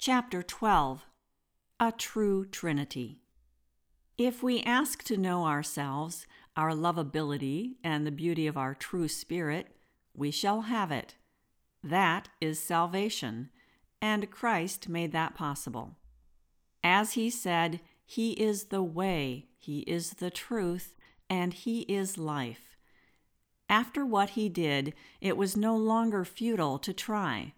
Chapter 12 A True Trinity. If we ask to know ourselves, our lovability, and the beauty of our true spirit, we shall have it. That is salvation, and Christ made that possible. As he said, He is the way, He is the truth, and He is life. After what He did, it was no longer futile to try.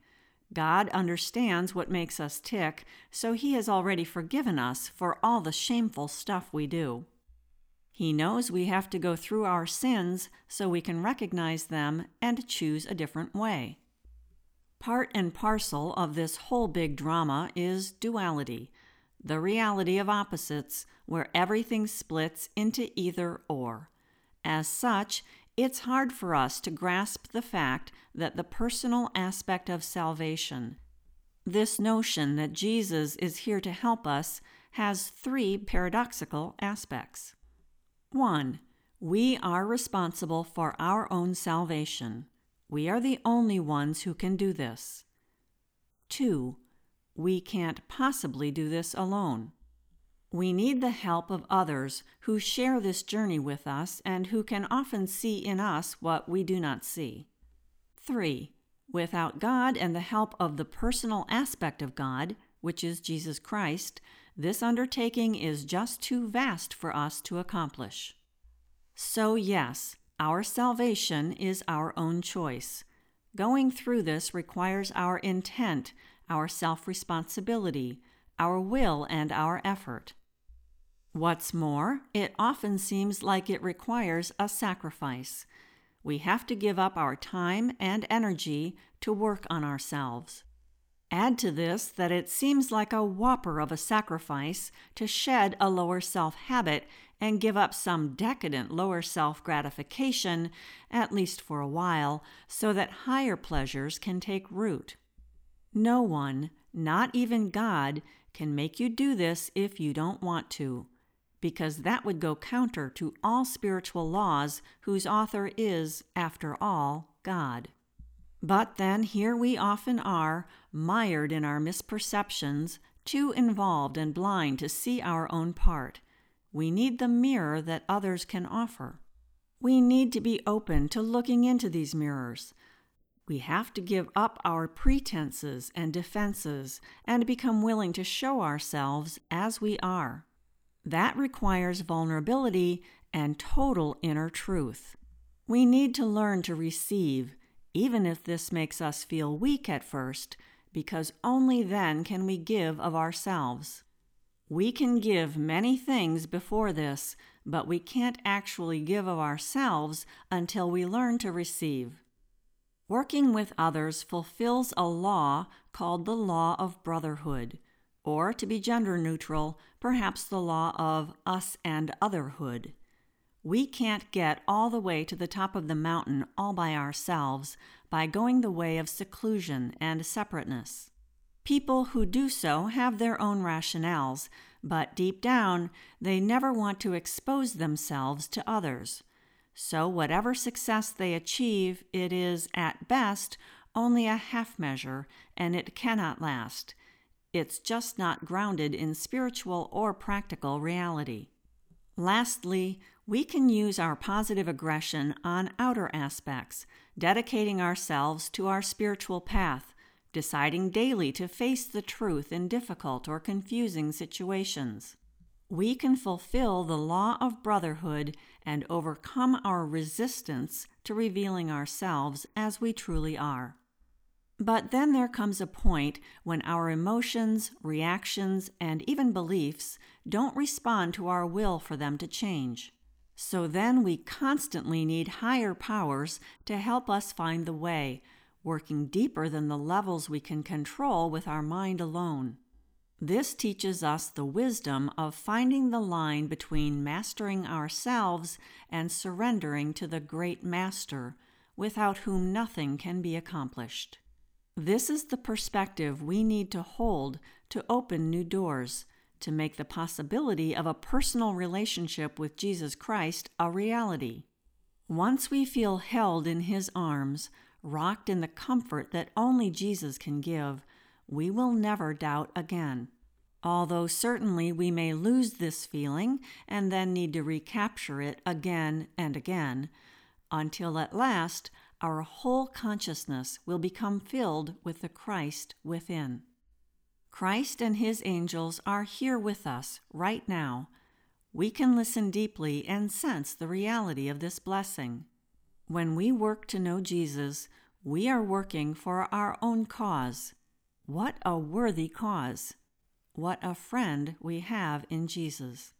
God understands what makes us tick, so He has already forgiven us for all the shameful stuff we do. He knows we have to go through our sins so we can recognize them and choose a different way. Part and parcel of this whole big drama is duality, the reality of opposites, where everything splits into either or. As such, it's hard for us to grasp the fact that the personal aspect of salvation, this notion that Jesus is here to help us, has three paradoxical aspects. One, we are responsible for our own salvation. We are the only ones who can do this. Two, we can't possibly do this alone. We need the help of others who share this journey with us and who can often see in us what we do not see. 3. Without God and the help of the personal aspect of God, which is Jesus Christ, this undertaking is just too vast for us to accomplish. So, yes, our salvation is our own choice. Going through this requires our intent, our self responsibility, our will, and our effort. What's more, it often seems like it requires a sacrifice. We have to give up our time and energy to work on ourselves. Add to this that it seems like a whopper of a sacrifice to shed a lower self habit and give up some decadent lower self gratification, at least for a while, so that higher pleasures can take root. No one, not even God, can make you do this if you don't want to, because that would go counter to all spiritual laws whose author is, after all, God. But then here we often are, mired in our misperceptions, too involved and blind to see our own part. We need the mirror that others can offer. We need to be open to looking into these mirrors. We have to give up our pretenses and defenses and become willing to show ourselves as we are. That requires vulnerability and total inner truth. We need to learn to receive, even if this makes us feel weak at first, because only then can we give of ourselves. We can give many things before this, but we can't actually give of ourselves until we learn to receive. Working with others fulfills a law called the law of brotherhood, or to be gender neutral, perhaps the law of us and otherhood. We can't get all the way to the top of the mountain all by ourselves by going the way of seclusion and separateness. People who do so have their own rationales, but deep down, they never want to expose themselves to others. So, whatever success they achieve, it is, at best, only a half measure, and it cannot last. It's just not grounded in spiritual or practical reality. Lastly, we can use our positive aggression on outer aspects, dedicating ourselves to our spiritual path, deciding daily to face the truth in difficult or confusing situations. We can fulfill the law of brotherhood and overcome our resistance to revealing ourselves as we truly are. But then there comes a point when our emotions, reactions, and even beliefs don't respond to our will for them to change. So then we constantly need higher powers to help us find the way, working deeper than the levels we can control with our mind alone. This teaches us the wisdom of finding the line between mastering ourselves and surrendering to the great Master, without whom nothing can be accomplished. This is the perspective we need to hold to open new doors, to make the possibility of a personal relationship with Jesus Christ a reality. Once we feel held in His arms, rocked in the comfort that only Jesus can give, we will never doubt again. Although certainly we may lose this feeling and then need to recapture it again and again, until at last our whole consciousness will become filled with the Christ within. Christ and his angels are here with us right now. We can listen deeply and sense the reality of this blessing. When we work to know Jesus, we are working for our own cause. What a worthy cause! What a friend we have in Jesus.